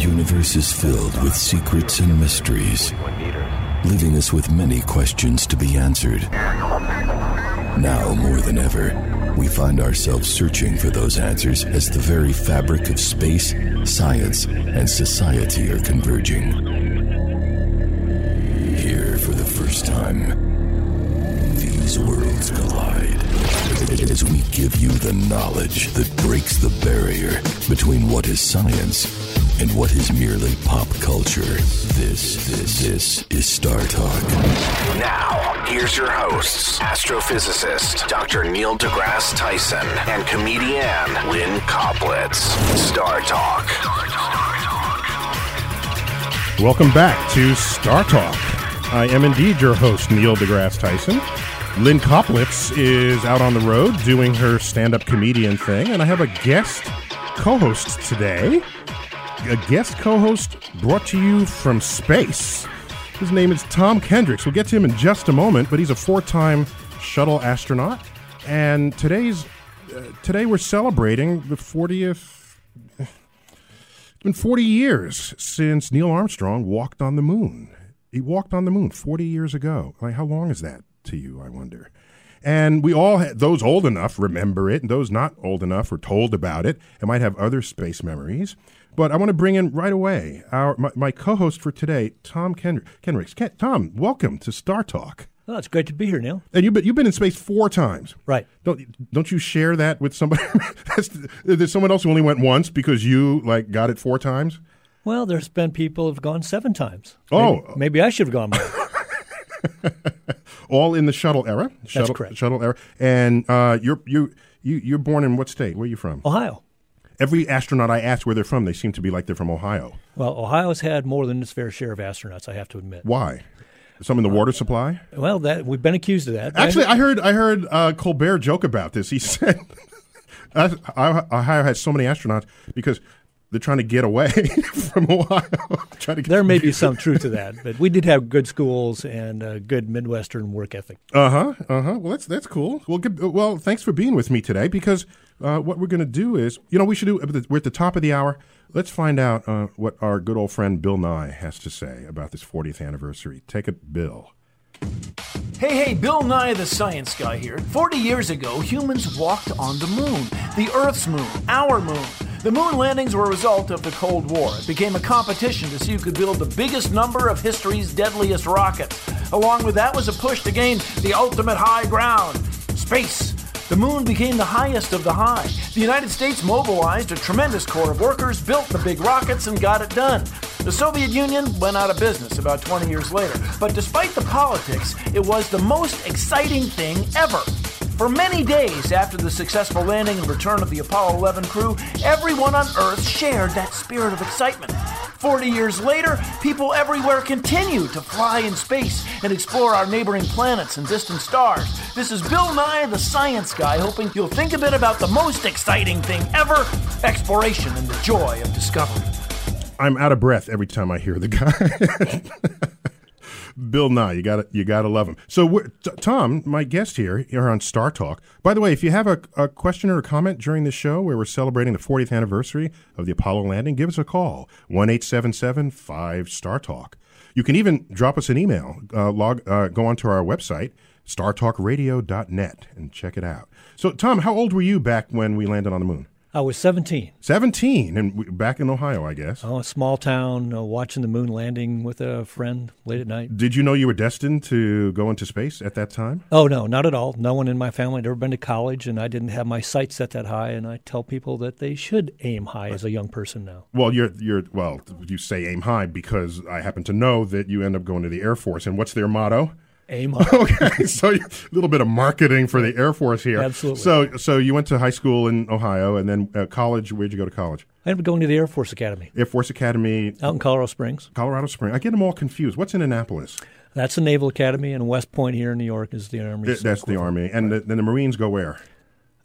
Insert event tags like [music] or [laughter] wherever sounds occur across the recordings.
Universe is filled with secrets and mysteries, leaving us with many questions to be answered. Now more than ever, we find ourselves searching for those answers as the very fabric of space, science, and society are converging. Here for the first time, these worlds collide. As we give you the knowledge that breaks the barrier between what is science and what is merely pop culture. This, this, this is Star Talk. Now, here's your hosts, astrophysicist Dr. Neil deGrasse Tyson and comedian Lynn Koplitz. Star Talk. Welcome back to Star Talk. I am indeed your host, Neil deGrasse Tyson. Lynn Koplitz is out on the road doing her stand up comedian thing, and I have a guest co host today. A guest co host brought to you from space. His name is Tom Kendricks. We'll get to him in just a moment, but he's a four time shuttle astronaut. And today's uh, today we're celebrating the 40th. It's been 40 years since Neil Armstrong walked on the moon. He walked on the moon 40 years ago. Like, how long is that to you, I wonder? And we all, had, those old enough, remember it, and those not old enough were told about it and might have other space memories. But I want to bring in right away our my, my co-host for today, Tom Kendrick. Kendricks. Ken- Tom, welcome to Star Talk. Oh, it's great to be here, Neil. And you've been, you've been in space four times. Right. Don't don't you share that with somebody? [laughs] There's someone else who only went once because you like got it four times. Well, there's been people who've gone seven times. Oh. maybe, maybe I should have gone more. [laughs] [laughs] All in the shuttle era. Shuttle, correct. Shuttle era. And uh, you're you you you're born in what state? Where are you from? Ohio. Every astronaut I ask where they're from, they seem to be like they're from Ohio. Well, Ohio's had more than its fair share of astronauts. I have to admit. Why? Some in the water supply? Well, that we've been accused of that. Actually, I heard I heard uh, Colbert joke about this. He [laughs] said Ohio has so many astronauts because they're trying to get away [laughs] from Ohio. trying to get there may be some truth to that, but we did have good schools and a good Midwestern work ethic. Uh huh. Uh huh. Well, that's that's cool. Well, good, well, thanks for being with me today. Because uh, what we're going to do is, you know, we should do. We're at the top of the hour. Let's find out uh, what our good old friend Bill Nye has to say about this 40th anniversary. Take it, Bill. Hey, hey, Bill Nye the Science Guy here. 40 years ago, humans walked on the moon. The Earth's moon, our moon. The moon landings were a result of the Cold War. It became a competition to see who could build the biggest number of history's deadliest rockets. Along with that was a push to gain the ultimate high ground space. The moon became the highest of the high. The United States mobilized a tremendous corps of workers, built the big rockets, and got it done. The Soviet Union went out of business about 20 years later. But despite the politics, it was the most exciting thing ever. For many days after the successful landing and return of the Apollo 11 crew, everyone on Earth shared that spirit of excitement. 40 years later, people everywhere continue to fly in space and explore our neighboring planets and distant stars. This is Bill Nye, the science guy, hoping you'll think a bit about the most exciting thing ever exploration and the joy of discovery. I'm out of breath every time I hear the guy. [laughs] Bill Nye, you got to you got to love him. So, t- Tom, my guest here, here on Star Talk. By the way, if you have a, a question or a comment during the show where we're celebrating the 40th anniversary of the Apollo landing, give us a call one eight seven seven five Star Talk. You can even drop us an email. Uh, log uh, go onto our website startalkradio.net and check it out. So, Tom, how old were you back when we landed on the moon? I was 17. 17, and back in Ohio, I guess. Oh, a small town, uh, watching the moon landing with a friend late at night. Did you know you were destined to go into space at that time? Oh, no, not at all. No one in my family had ever been to college, and I didn't have my sights set that high. And I tell people that they should aim high as a young person now. Well, you're you're well, you say aim high because I happen to know that you end up going to the Air Force, and what's their motto? High. [laughs] okay, so a little bit of marketing for the Air Force here. Absolutely. So, so you went to high school in Ohio, and then uh, college. Where'd you go to college? I ended up going to the Air Force Academy. Air Force Academy out in Colorado Springs. Colorado Springs. I get them all confused. What's in Annapolis? That's the Naval Academy, and West Point here in New York is the Army. Th- that's the Army, and right. the, then the Marines go where?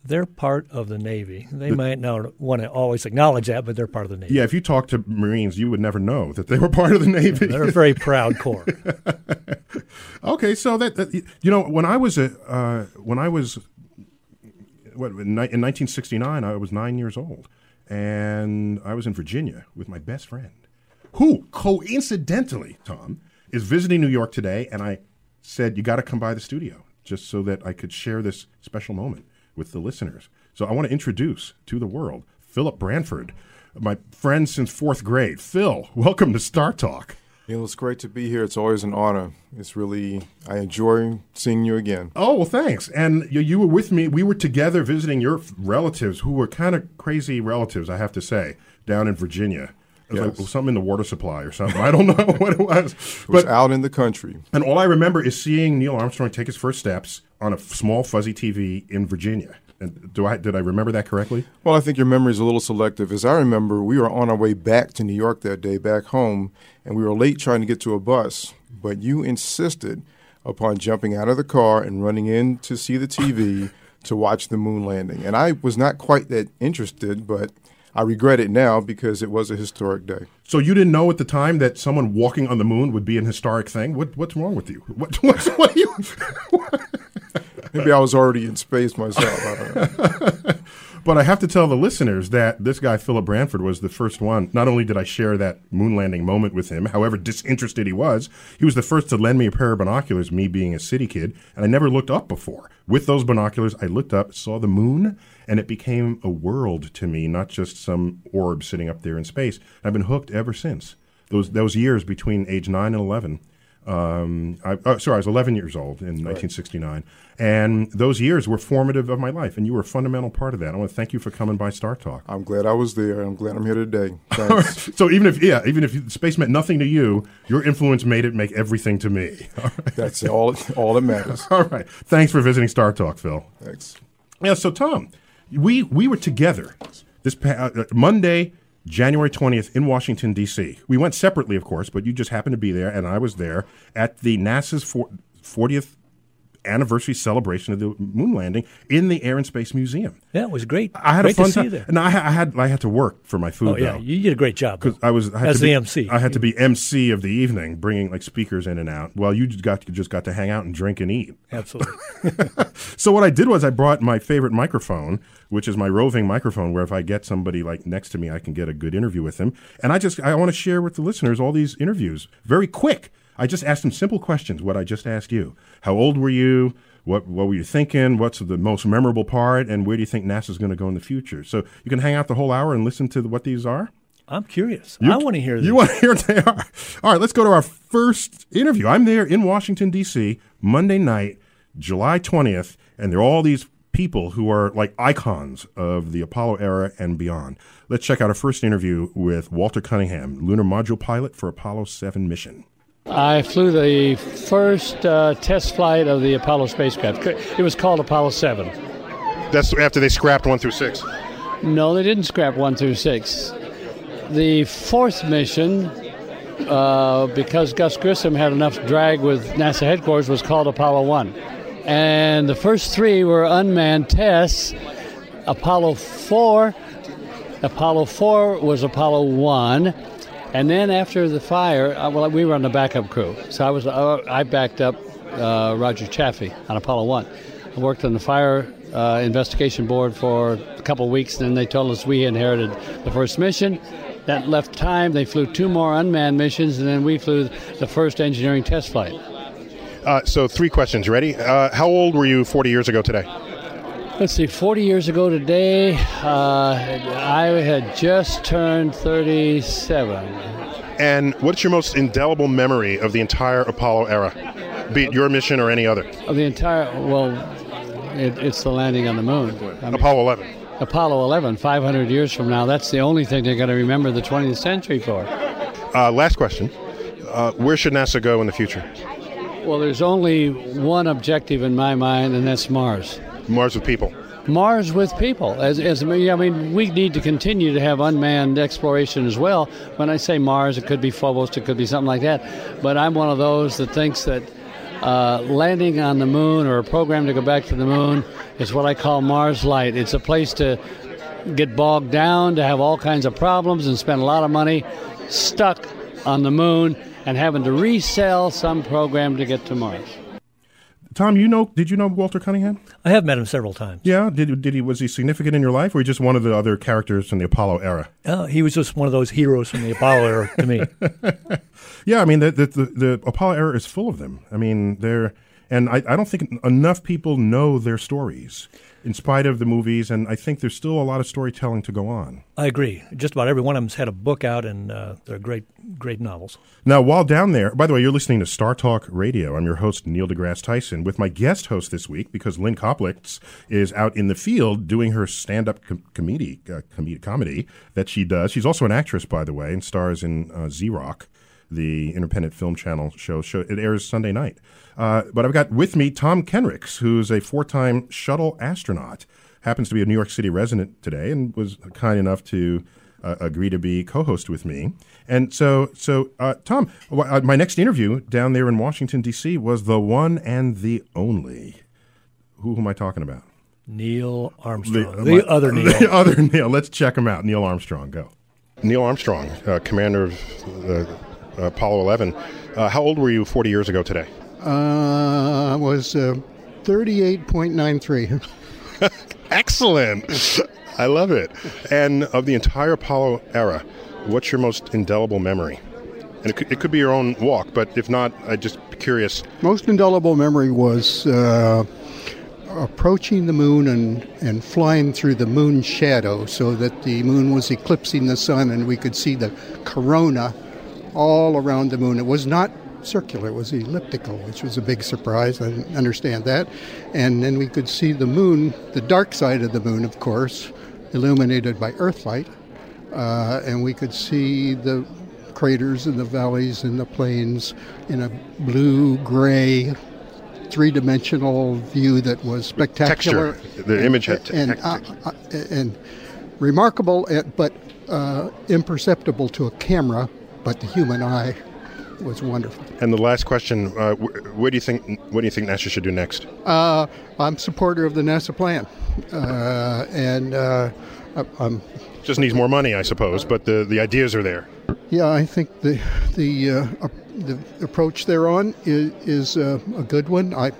They're part of the Navy. They the, might not want to always acknowledge that, but they're part of the Navy. Yeah, if you talk to Marines, you would never know that they were part of the Navy. [laughs] they're a very proud [laughs] corps. okay, so that, that, you know when I was a uh, when I was what in, in 1969, I was nine years old, and I was in Virginia with my best friend, who coincidentally, Tom, is visiting New York today, and I said you got to come by the studio just so that I could share this special moment with the listeners. So I want to introduce to the world Philip Branford, my friend since fourth grade. Phil, welcome to Star Talk. Neil, it's great to be here. It's always an honor. It's really, I enjoy seeing you again. Oh, well, thanks. And you, you were with me. We were together visiting your relatives, who were kind of crazy relatives, I have to say, down in Virginia. It was yes. like something in the water supply or something. I don't [laughs] know what it was. It was but, out in the country. And all I remember is seeing Neil Armstrong take his first steps on a small fuzzy TV in Virginia. And do I did I remember that correctly? Well, I think your memory is a little selective. As I remember, we were on our way back to New York that day, back home, and we were late trying to get to a bus. But you insisted upon jumping out of the car and running in to see the TV to watch the moon landing. And I was not quite that interested, but I regret it now because it was a historic day. So you didn't know at the time that someone walking on the moon would be an historic thing? What, what's wrong with you? What, [laughs] what's, what you? [laughs] Maybe I was already in space myself. I [laughs] but I have to tell the listeners that this guy, Philip Branford, was the first one. Not only did I share that moon landing moment with him, however disinterested he was, he was the first to lend me a pair of binoculars, me being a city kid, and I never looked up before. With those binoculars, I looked up, saw the moon, and it became a world to me, not just some orb sitting up there in space. I've been hooked ever since. Those, those years between age 9 and 11 um, I, oh, sorry, I was 11 years old in right. 1969. And those years were formative of my life, and you were a fundamental part of that. I want to thank you for coming by Star Talk. I'm glad I was there. I'm glad I'm here today. [laughs] so even if yeah, even if space meant nothing to you, your influence made it make everything to me. [laughs] All right. That's all. All that matters. [laughs] all right. Thanks for visiting Star Talk, Phil. Thanks. Yeah. So Tom, we we were together this uh, Monday January 20th in Washington, D.C. We went separately, of course, but you just happened to be there, and I was there at the NASA's 40th anniversary celebration of the moon landing in the Air and Space Museum. Yeah, it was great. I had great a fun time. There. And I, I, had I had to work for my food. Oh yeah, though, you did a great job because I was I as the be, MC. I had to be MC of the evening, bringing like speakers in and out. Well, you just got just got to hang out and drink and eat. Absolutely. [laughs] so what I did was I brought my favorite microphone, which is my roving microphone, where if I get somebody like next to me, I can get a good interview with them. And I just I want to share with the listeners all these interviews very quick. I just asked them simple questions. What I just asked you: How old were you? What what were you thinking? What's the most memorable part? And where do you think NASA's going to go in the future? So you can hang out the whole hour and listen to the, what these are. I'm curious. You, I want to hear these. You want to hear what they are. All right, let's go to our first interview. I'm there in Washington, D.C., Monday night, July 20th, and there are all these people who are like icons of the Apollo era and beyond. Let's check out our first interview with Walter Cunningham, lunar module pilot for Apollo 7 mission. I flew the first uh, test flight of the Apollo spacecraft. It was called Apollo 7. That's after they scrapped 1 through 6? No, they didn't scrap 1 through 6. the fourth mission, uh, because Gus Grissom had enough drag with NASA headquarters, was called Apollo 1. And the first three were unmanned tests. Apollo 4, Apollo 4 was Apollo 1. And then after the fire, uh, well, we were on the backup crew. So I was uh, I backed up uh, Roger Chaffee on Apollo 1. I worked on the fire uh, investigation board for a couple weeks, and then they told us we inherited the first mission. That left time. They flew two more unmanned missions, and then we flew the first engineering test flight. Uh, so, three questions. Ready? Uh, how old were you 40 years ago today? Let's see, 40 years ago today, uh, I had just turned 37. And what's your most indelible memory of the entire Apollo era, be it your mission or any other? Of the entire, well, it, it's the landing on the moon. I mean, Apollo 11. Apollo 11, 500 years from now, that's the only thing they're going to remember the 20th century for. Uh, last question. Uh, where should NASA go in the future? Well, there's only one objective in my mind, and that's Mars. Mars with people. Mars with people. As, as I mean, we need to continue to have unmanned exploration as well. When I say Mars, it could be Phobos, it could be something like that. But I'm one of those that thinks that uh, landing on the moon or a program to go back to the moon is what I call Mars Light. It's a place to get bogged down, to have all kinds of problems, and spend a lot of money stuck on the moon and having to resell some program to get to Mars. Tom, you know? Did you know Walter Cunningham? I have met him several times. Yeah. Did did he was he significant in your life, or just one of the other characters from the Apollo era? Uh, he was just one of those heroes from the Apollo era to me. [laughs] Yeah, I mean the the, the the Apollo era is full of them. I mean they're and I, I don't think enough people know their stories, in spite of the movies. And I think there's still a lot of storytelling to go on. I agree. Just about every one of them's had a book out, and uh, they're great, great novels. Now, while down there, by the way, you're listening to Star Talk Radio. I'm your host, Neil deGrasse Tyson, with my guest host this week because Lynn Koplitz is out in the field doing her stand up com- comedy, uh, com- comedy that she does. She's also an actress, by the way, and stars in uh, Z Rock, the independent film channel show. show. It airs Sunday night. Uh, but I've got with me Tom Henricks, who's a four time shuttle astronaut, happens to be a New York City resident today, and was kind enough to uh, agree to be co-host with me. And so, so uh, Tom, wh- uh, my next interview down there in Washington D.C. was the one and the only. Who, who am I talking about? Neil Armstrong, the, my- other [laughs] Neil. The other Neil. Let's check him out. Neil Armstrong, go. Neil Armstrong, uh, commander of uh, Apollo 11. Uh, how old were you 40 years ago today? Uh, I was uh, 38.93. [laughs] Excellent. I love it. And of the entire Apollo era, what's your most indelible memory? And it could, it could be your own walk, but if not, I'd just curious. Most indelible memory was uh, approaching the moon and, and flying through the moon shadow so that the moon was eclipsing the sun and we could see the corona all around the moon. It was not circular, it was elliptical, which was a big surprise. I didn't understand that. And then we could see the moon, the dark side of the moon, of course, illuminated by Earthlight. Uh, and we could see the craters and the valleys and the plains in a blue gray three dimensional view that was spectacular. Texture. The image had and, texture. uh, uh, and remarkable, uh, but uh, imperceptible to a camera, but the human eye was wonderful. And the last question: uh, wh- Where do you think? What do you think NASA should do next? Uh, I'm supporter of the NASA plan, uh, and uh, I- I'm Just needs more money, I suppose, but the, the ideas are there. Yeah, I think the the uh, the approach they're on is, is uh, a good one. I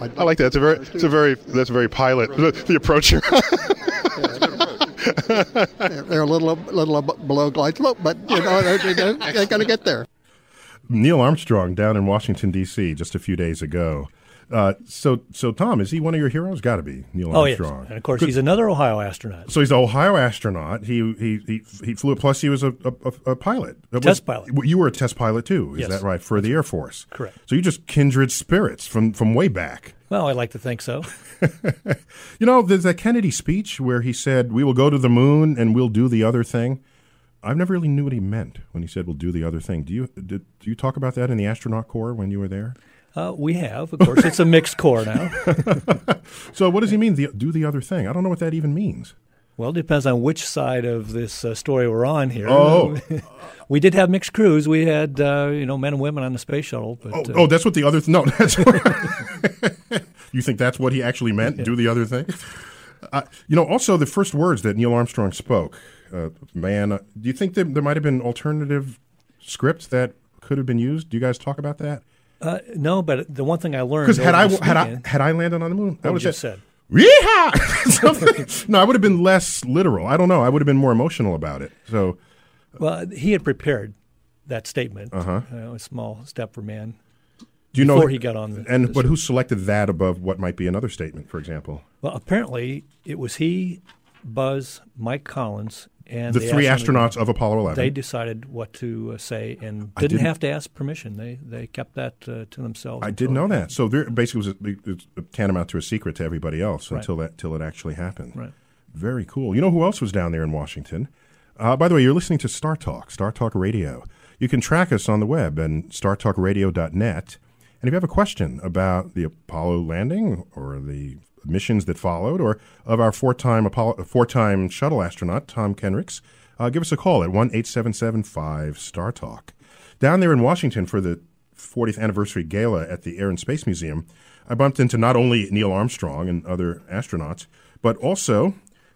I like that. It's a very, it's a very, that's a very pilot. The, the approach. here. [laughs] they're, they're a little little below glide slope, but you know they're, they're, they're [laughs] going to get there. Neil Armstrong down in Washington D.C. just a few days ago. Uh, so, so Tom, is he one of your heroes? Got to be Neil Oh, yes. Armstrong. And of course, he's another Ohio astronaut. So he's an Ohio astronaut. He he he, he flew. Plus, he was a, a, a pilot. That Test was- pilot. You were a test pilot too. Is Yes. that right for the Air Force? Correct. So you're just kindred spirits from from way back. Well, I like to think so. [laughs] You know, there's that Kennedy speech where he said, "We will go to the moon and we'll do the other thing." I've never really knew what he meant when he said, "We'll do the other thing." Do you did, do you talk about that in the astronaut corps when you were there? Uh, we have, of course, it's a mixed corps now. [laughs] So what does he mean? The, do the other thing? I don't know what that even means. Well, it depends on which side of this uh, story we're on here. Oh. [laughs] we did have mixed crews. We had uh, you know men and women on the space shuttle. But, Oh, uh, oh, that's what the other th- no. That's you think that's what he actually meant? Do the other thing? Uh, you know, also the first words that Neil Armstrong spoke, uh, man. Uh, do you think that there might have been alternative scripts that could have been used? Do you guys talk about that? uh, no, but the one thing I learned Because had I had I had I landed on the moon, I would have said. Yeehaw! [laughs] No, I would have been less literal. I don't know. I would have been more emotional about it. So, Well, he had prepared that statement. Uh-huh. Uh, a small step for man. Do you know Before he got on the- and the but who selected that above what might be another statement, for example? Well, apparently it was he, Buzz, Mike Collins, and The three astronaut- astronauts of Apollo 11. They decided what to uh, say and didn't, didn't- have to ask permission. They they kept that uh, to themselves. I didn't know that. So there basically was a, it was tantamount to a secret to everybody else Right. until that until it actually happened. Right. Very cool. You know who else was down there in Washington? Uh, by the way, you're listening to Star Talk, Star Talk Radio. You can track us on the web and startalkradio.net. And if you have a question about the Apollo landing or the missions that followed, or of our four-time Apollo, four-time shuttle astronaut Tom Henricks, uh, give us a call at one eight seven seven five Star Talk. Down there in Washington for the 40th anniversary gala at the Air and Space Museum, I bumped into not only Neil Armstrong and other astronauts, but also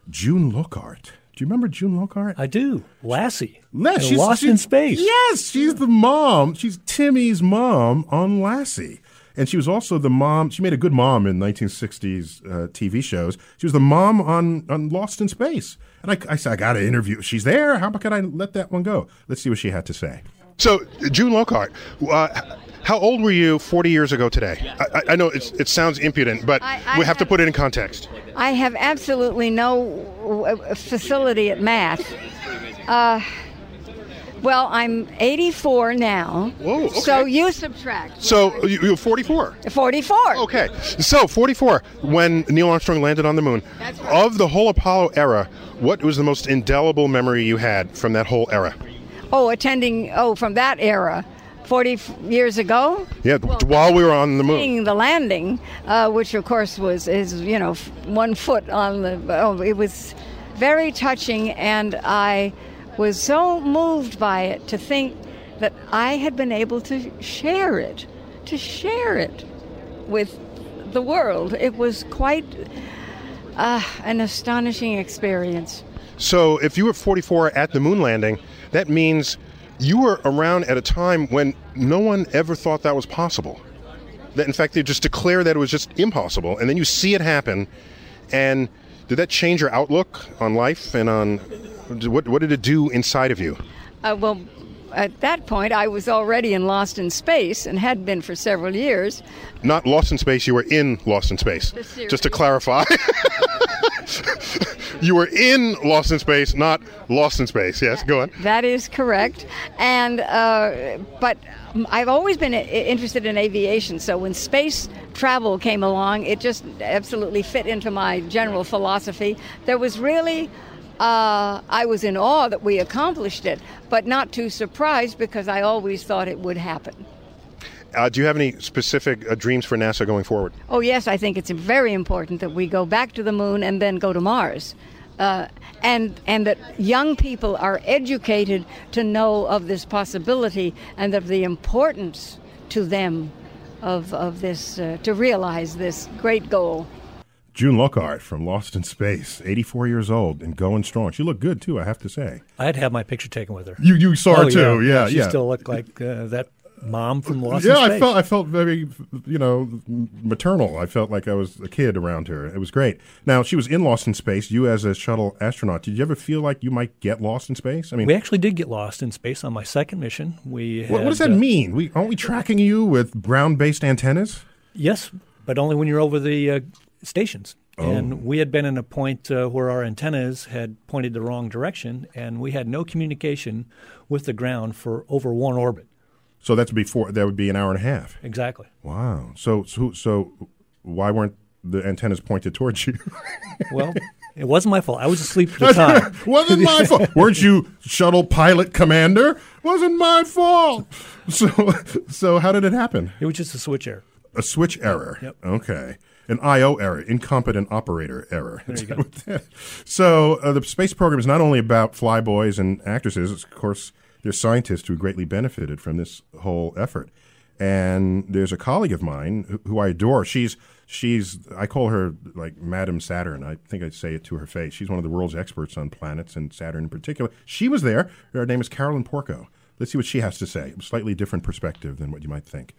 June Lockhart. Do you remember June Lockhart? I do. Lassie. Uh, she's Lost in Space. Yes, she's the mom. She's Timmy's mom on Lassie. And she was also the mom. She made a good mom in 1960s uh, TV shows. She was the mom on, on Lost in Space. And I, I said, I got to interview. She's there. How could I let that one go? Let's see what she had to say. So, June Lockhart, uh, how old were you 40 years ago today? I, I- know it's, it sounds impudent, but I- I we have to put it in context. I have absolutely no facility at math. Uh, well, I'm 84 now. Whoa, okay. So you subtract. So, you, you're 44. 44. Okay. So, 44, when Neil Armstrong landed on the moon, right. of the whole Apollo era, what was the most indelible memory you had from that whole era? Oh, attending, oh, from that era. 40 years ago? Yeah, while we were on the moon. Seeing the landing, uh, which of course was, is, you know, one foot on the, oh, it was very touching, and I was so moved by it to think that I had been able to share it, to share it with the world. It was quite uh, an astonishing experience. So, if you were 44 at the moon landing, that means you were around at a time when no one ever thought that was possible. That, in fact, they just declared that it was just impossible, and then you see it happen. And did that change your outlook on life and on what? What did it do inside of you? Uh, well, at that point, I was already in Lost in Space and had been for several years. Not lost in space. You were in Lost in Space. Just to clarify, [laughs] you were in Lost in Space, not lost in space. Yes, go on. That is correct. And uh, but I've always been interested in aviation. So when space travel came along, it just absolutely fit into my general philosophy. There was really. Uh, I was in awe that we accomplished it, but not too surprised because I always thought it would happen. Uh, do you have any specific uh, dreams for NASA going forward? Oh, yes, I think it's very important that we go back to the moon and then go to Mars. Uh, and, and that young people are educated to know of this possibility and of the importance to them of, of this, uh, to realize this great goal. June Lockhart from Lost in Space, 84 years old and going strong. She looked good, too, I have to say. I had to have my picture taken with her. You- you saw her Oh, too, yeah, yeah. She yeah. still looked like uh, that mom from Lost yeah, in I Space. felt I felt very, you know, maternal. I felt like I was a kid around her. It was great. Now she was in Lost in Space. You as a shuttle astronaut, did you ever feel like you might get lost in space? I mean, we actually did get lost in space on my second mission. We what, what does that uh, mean? We aren't we tracking you with ground-based antennas? Yes, but only when you're over the uh, stations. Oh. And we had been in a point uh, where our antennas had pointed the wrong direction, and we had no communication with the ground for over one orbit. So that's before that would be an hour and a half. Exactly. Wow. So so so why weren't the antennas pointed towards you? [laughs] Well, it wasn't my fault. I was asleep at the time. [laughs] Wasn't my fault. [laughs] Weren't you shuttle pilot commander? Wasn't my fault. So so how did it happen? It was just a switch error. A switch error. Yep. Okay. An I/O error, incompetent operator error. There you [laughs] go. so uh, the space program is not only about flyboys and actresses. Of course, there's scientists who greatly benefited from this whole effort. And there's a colleague of mine who, who I adore. She's she's I call her like Madam Saturn. I think I'd say it to her face. She's one of the world's experts on planets and Saturn in particular. She was there. Her name is Carolyn Porco. Let's see what she has to say. A slightly different perspective than what you might think.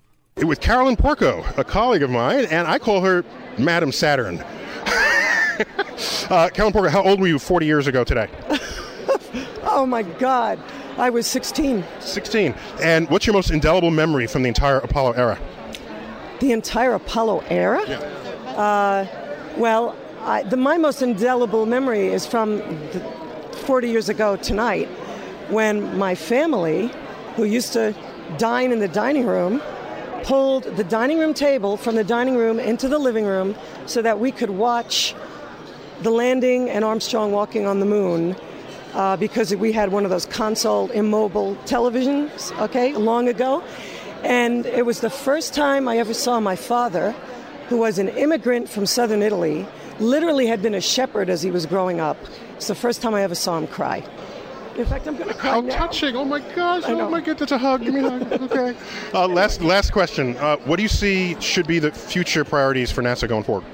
With Carolyn Porco, a colleague of mine, and I call her Madam Saturn. [laughs] uh, Carolyn Porco, how old were you 40 years ago today? [laughs] Oh my God. I was 16. 16. And what's your most indelible memory from the entire Apollo era? The entire Apollo era? Uh, well, I, the, my most indelible memory is from the 40 years ago tonight when my family, who used to dine in the dining room, pulled the dining room table from the dining room into the living room so that we could watch the landing and Armstrong walking on the moon uh, because we had one of those console immobile televisions, okay, long ago. And it was the first time I ever saw my father, who was an immigrant from southern Italy, literally had been a shepherd as he was growing up. It's the first time I ever saw him cry. In fact, I'm going to cry How now. touching! Oh my gosh! I Oh know. my god, that's a hug. Give me a hug. [laughs] Okay. Uh, last last question. Uh, what do you see should be the future priorities for NASA going forward?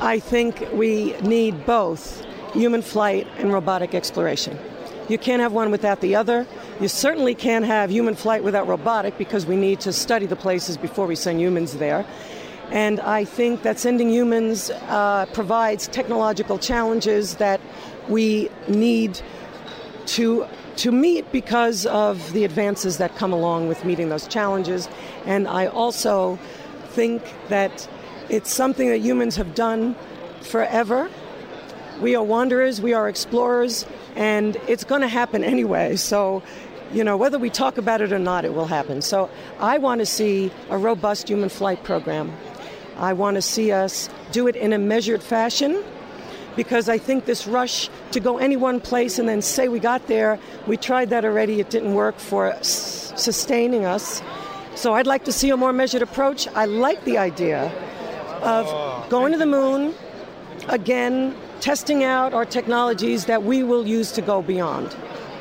I think we need both human flight and robotic exploration. You can't have one without the other. You certainly can't have human flight without robotic because we need to study the places before we send humans there. And I think that sending humans uh, provides technological challenges that we need to to meet because of the advances that come along with meeting those challenges. And I also think that it's something that humans have done forever. We are wanderers, we are explorers, and it's going to happen anyway. So, you know, whether we talk about it or not, it will happen. So, I want to see a robust human flight program. I want to see us do it in a measured fashion because I think this rush to go any one place and then say we got there, we tried that already, it didn't work for s- sustaining us. So I'd like to see a more measured approach. I like the idea of oh, going to the moon, again, testing out our technologies that we will use to go beyond.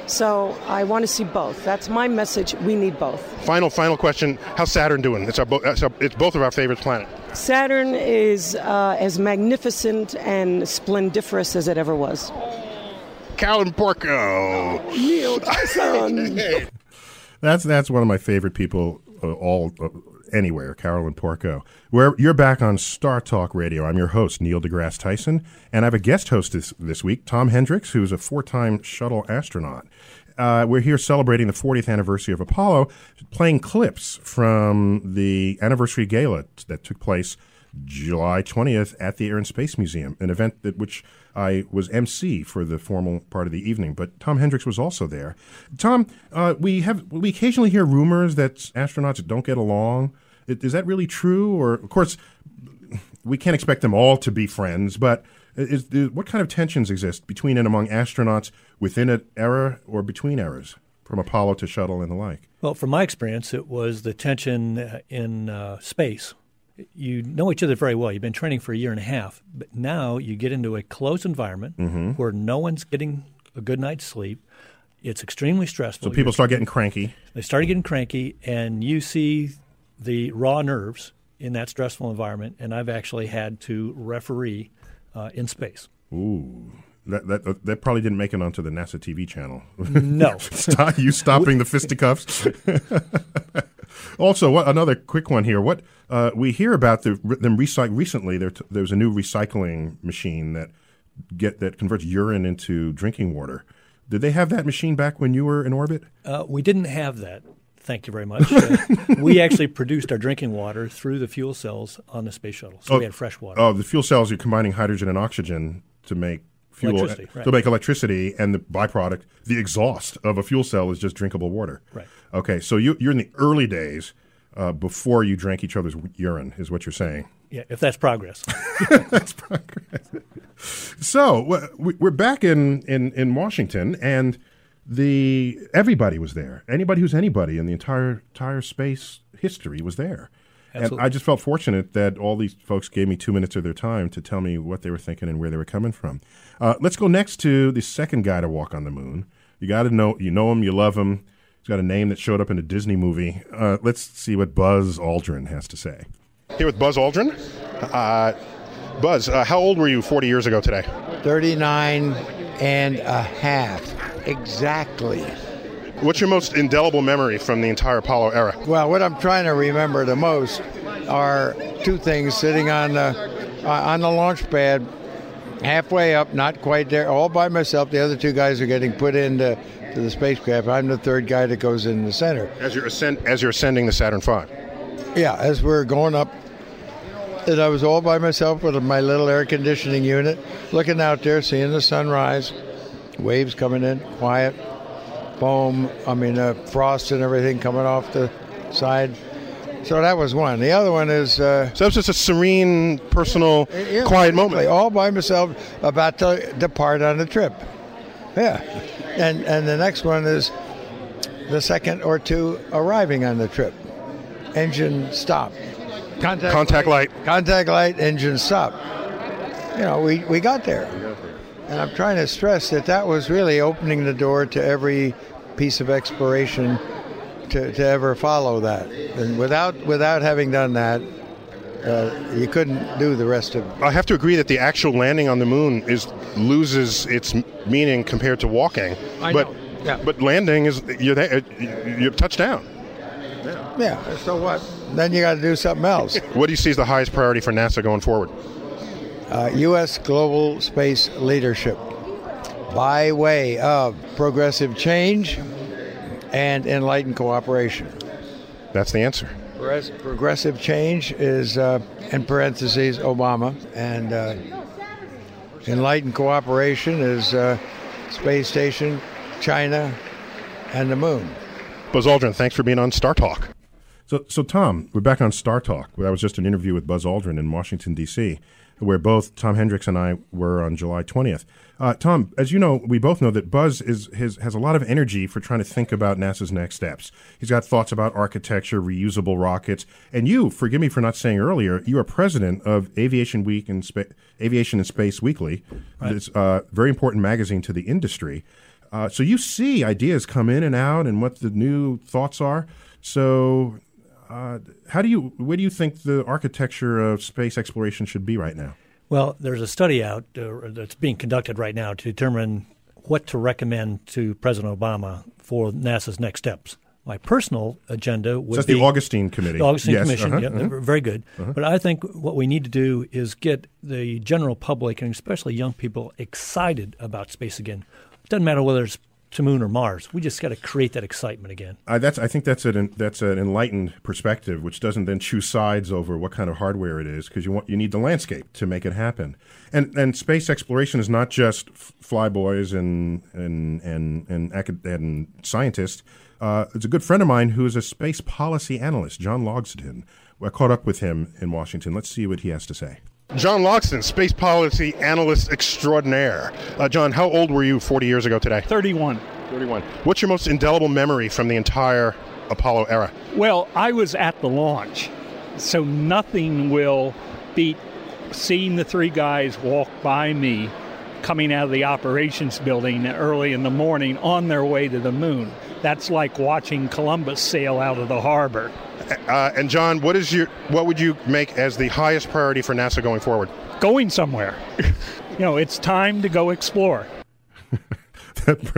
So I want to see both. That's my message. We need both. Final final question. How's Saturn doing? It's our, bo- uh, it's, our, it's both of our favorite planet. Saturn is uh, as magnificent and splendiferous as it ever was. Carolyn Porco. Neil Tyson. [laughs] That's that's one of my favorite people uh, all uh, anywhere, Carolyn Porco. Where you're back on Star Talk Radio. I'm your host Neil deGrasse Tyson, and I have a guest host this this week, Tom Henricks, who's a four-time shuttle astronaut. Uh, we're here celebrating the 40th anniversary of Apollo, playing clips from the anniversary gala that took place July 20th at the Air and Space Museum, an event that which I was MC for the formal part of the evening. But Tom Henricks was also there. Tom, uh, we have we occasionally hear rumors that astronauts don't get along. Is that really true? Or of course, we can't expect them all to be friends, but is, is, what kind of tensions exist between and among astronauts within an era or between eras, from Apollo to shuttle and the like? Well, from my experience, it was the tension uh, in uh, space. You know each other very well. You've been training for a year and a half, but now you get into a closed environment Mhm. where no one's getting a good night's sleep. It's extremely stressful. So people You're- start getting cranky. They started getting cranky, and you see the raw nerves in that stressful environment. And I've actually had to referee uh, in space. Ooh. That, that that probably didn't make it onto the NASA TV channel. No. [laughs] Stop, you stopping the fisticuffs. [laughs] also, what, another quick one here. What uh, we hear about the, them recycle recently? There, t- there was a new recycling machine that get that converts urine into drinking water. Did they have that machine back when you were in orbit? Uh, we didn't have that. Thank you very much. Uh, [laughs] we actually produced our drinking water through the fuel cells on the space shuttle, so we had fresh water. Oh, the fuel cells are combining hydrogen and oxygen to make fuel Electricity, right. to make electricity, and the byproduct, the exhaust of a fuel cell, is just drinkable water. Right. Okay, so you, you're in the early days uh, before you drank each other's urine, is what you're saying. Yeah, if that's progress. [laughs] that's progress. So we- we're back in, in, in Washington, and the everybody was there. Anybody who's anybody in the entire entire space history was there. And I just felt fortunate that all these folks gave me two minutes of their time to tell me what they were thinking and where they were coming from. Uh, let's go next to the second guy to walk on the moon. You got to know, you know him, you love him. He's got a name that showed up in a Disney movie. Uh, let's see what Buzz Aldrin has to say. Here with Buzz Aldrin. Uh, Buzz, uh, how old were you 40 years ago today? 39 and a half. Exactly. What's your most indelible memory from the entire Apollo era? Well, what I'm trying to remember the most are two things sitting on the, uh, on the launch pad, halfway up, not quite there, all by myself. The other two guys are getting put into to the spacecraft. I'm the third guy that goes in the center. As you're, ascend- as you're ascending the Saturn V. Yeah, as we're going up, and I was all by myself with my little air conditioning unit, looking out there, seeing the sunrise, waves coming in, quiet, foam, I mean, uh, frost and everything coming off the side. So that was one. The other one is. Uh, so it was just a serene, personal, yeah, quiet moment. All by myself, about to depart on the trip. Yeah, and and the next one is the second or two arriving on the trip. Engine stop. Contact, Contact light. Contact light. Engine stop. You know, we we got there. And I'm trying to stress that that was really opening the door to every piece of exploration to, to ever follow that. And without without having done that, uh, you couldn't do the rest of it. I have to agree that the actual landing on the moon is loses its meaning compared to walking. I but know. Yeah. but landing is you're there, you're touchdown. Yeah. So what? Then you got to do something else. [laughs] What do you see as the highest priority for NASA going forward? Uh, U.S. global space leadership by way of progressive change and enlightened cooperation. That's the answer. Progressive change is, uh, in parentheses, Obama, and uh, enlightened cooperation is uh, space station, China, and the moon. Buzz Aldrin, thanks for being on Star Talk. So, so Tom, we're back on Star Talk. That was just an interview with Buzz Aldrin in Washington, D.C., where both Tom Henricks and I were on July 20th. Uh, Tom, as you know, we both know that Buzz is, his, has a lot of energy for trying to think about NASA's next steps. He's got thoughts about architecture, reusable rockets, and you, forgive me for not saying earlier, you are president of Aviation Week and Spa- Aviation and Space Weekly. Right. It's a very important magazine to the industry. Uh, so you see ideas come in and out and what the new thoughts are. So uh, how do you where do you think the architecture of space exploration should be right now? Well, there's a study out uh, that's being conducted right now to determine what to recommend to President Obama for NASA's next steps. My personal agenda would So that's be the Augustine Committee. The Augustine Yes, Commission, uh-huh, yeah, uh-huh. very good. Uh-huh. But I think what we need to do is get the general public and especially young people excited about space again. It doesn't matter whether it's to moon or Mars. We just got to create that excitement again. I, that's I think that's an that's an enlightened perspective, which doesn't then choose sides over what kind of hardware it is, because you you need the landscape to make it happen. And and space exploration is not just flyboys and and and and, acad- and scientists. Uh, it's a good friend of mine who is a space policy analyst, John Logsdon. I caught up with him in Washington. Let's see what he has to say. John Logsdon, space policy analyst extraordinaire. Uh, John, how old were you 40 years ago today? 31. 31. What's your most indelible memory from the entire Apollo era? Well, I was at the launch, so nothing will beat seeing the three guys walk by me coming out of the operations building early in the morning on their way to the moon. That's like watching Columbus sail out of the harbor. Uh, and John, what is your what would you make as the highest priority for NASA going forward? Going somewhere. you know, it's time to go explore. [laughs]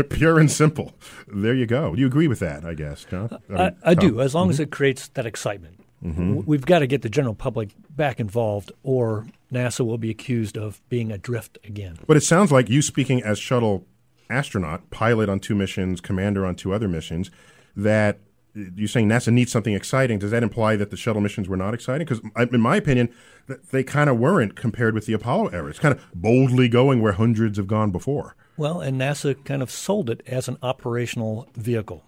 Pure and simple. There you go. Do you agree with that, I guess, John? I, mean, I do, as long as Mhm. it creates that excitement. Mhm. We've got to get the general public back involved, or NASA will be accused of being adrift again. But it sounds like you speaking as shuttle astronaut, pilot on two missions, commander on two other missions, that you're saying NASA needs something exciting. Does that imply that the shuttle missions were not exciting? Because in my opinion, they kind of weren't compared with the Apollo era. It's kind of boldly going where hundreds have gone before. Well, and NASA kind of sold it as an operational vehicle.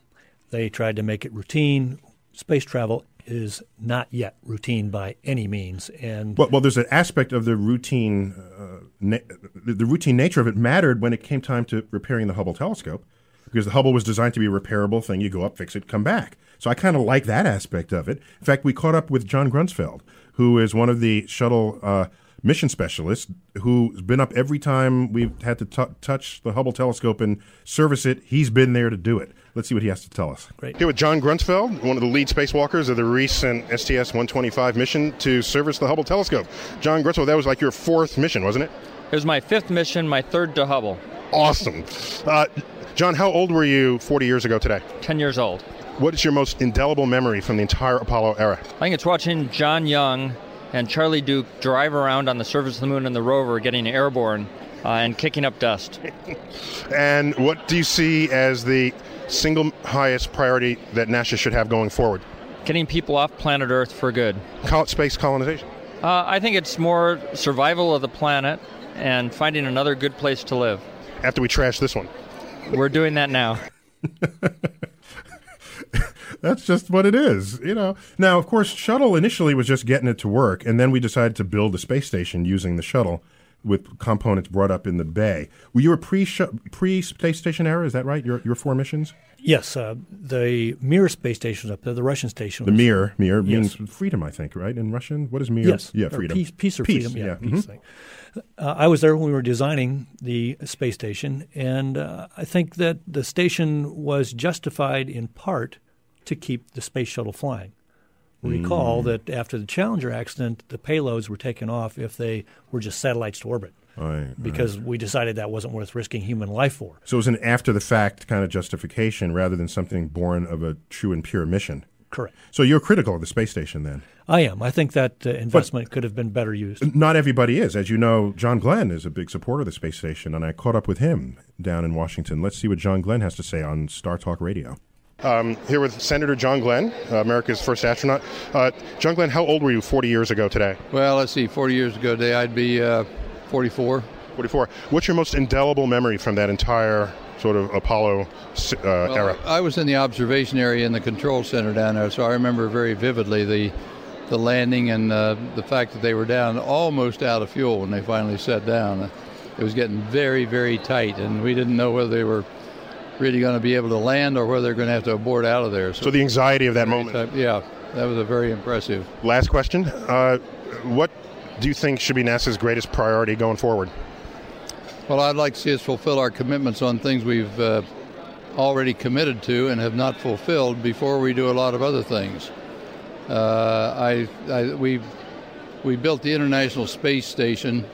They tried to make it routine. Space travel is not yet routine by any means, and Well, well there's an aspect of the routine, uh, na- the the routine nature of it mattered when it came time to repairing the Hubble telescope. Because the Hubble was designed to be a repairable thing. You go up, fix it, come back. So I kind of like that aspect of it. In fact, we caught up with John Grunsfeld, who is one of the shuttle uh, mission specialists who's been up every time we've had to t- touch the Hubble telescope and service it. He's been there to do it. Let's see what he has to tell us. Great. Here with John Grunsfeld, one of the lead spacewalkers of the recent STS-125 mission to service the Hubble telescope. John Grunsfeld, that was like your fourth mission, wasn't it? It was my fifth mission, my third to Hubble. Awesome. Uh, John, how old were you 40 years ago today? 10 years old. What is your most indelible memory from the entire Apollo era? I think it's watching John Young and Charlie Duke drive around on the surface of the moon in the rover getting airborne uh, and kicking up dust. [laughs] and what do you see as the single highest priority that NASA should have going forward? Getting people off planet Earth for good. Call it space colonization. Uh, I think it's more survival of the planet and finding another good place to live. After we trash this one. We're doing that now. [laughs] That's just what it is, you know. Now, of course, shuttle initially was just getting it to work, and then we decided to build a space station using the shuttle with components brought up in the bay. Were you a pre pre space station era? Is that right? Your your four missions? Yes, uh, the Mir space station was up there. The Russian station. The Mir Mir Yes. means freedom, I think, right? In Russian, what is Mir? Yes. yeah, freedom. Peace, peace or freedom. Yeah, peace thing. Uh, I was there when we were designing the space station, and uh, I think that the station was justified in part to keep the space shuttle flying. Recall Mm. that after the Challenger accident, the payloads were taken off if they were just satellites to orbit. Right, because we decided that wasn't worth risking human life for. So it was an after the fact kind of justification rather than something born of a true and pure mission. Correct. So you're critical of the space station then? I am. I think that uh, investment could have been better used. Not everybody is. As you know, John Glenn is a big supporter of the space station, and I caught up with him down in Washington. Let's see what John Glenn has to say on Star Talk Radio. Um, here with Senator John Glenn, uh, America's first astronaut. Uh, John Glenn, how old were you 40 years ago today? Well, let's see, 40 years ago today, I'd be uh, 44. 44. What's your most indelible memory from that entire sort of Apollo uh, Well, era? I was in the observation area in the control center down there, so I remember very vividly the the landing and uh, the fact that they were down almost out of fuel when they finally set down. It was getting very, very tight, and we didn't know whether they were really going to be able to land or whether they're going to have to abort out of there. So the anxiety of that moment. yeah, that was a very impressive. Last question. Uh, what do you think should be NASA's greatest priority going forward? Well, I'd like to see us fulfill our commitments on things we've uh, already committed to and have not fulfilled before we do a lot of other things. Uh, I, I, we, we built the International Space Station.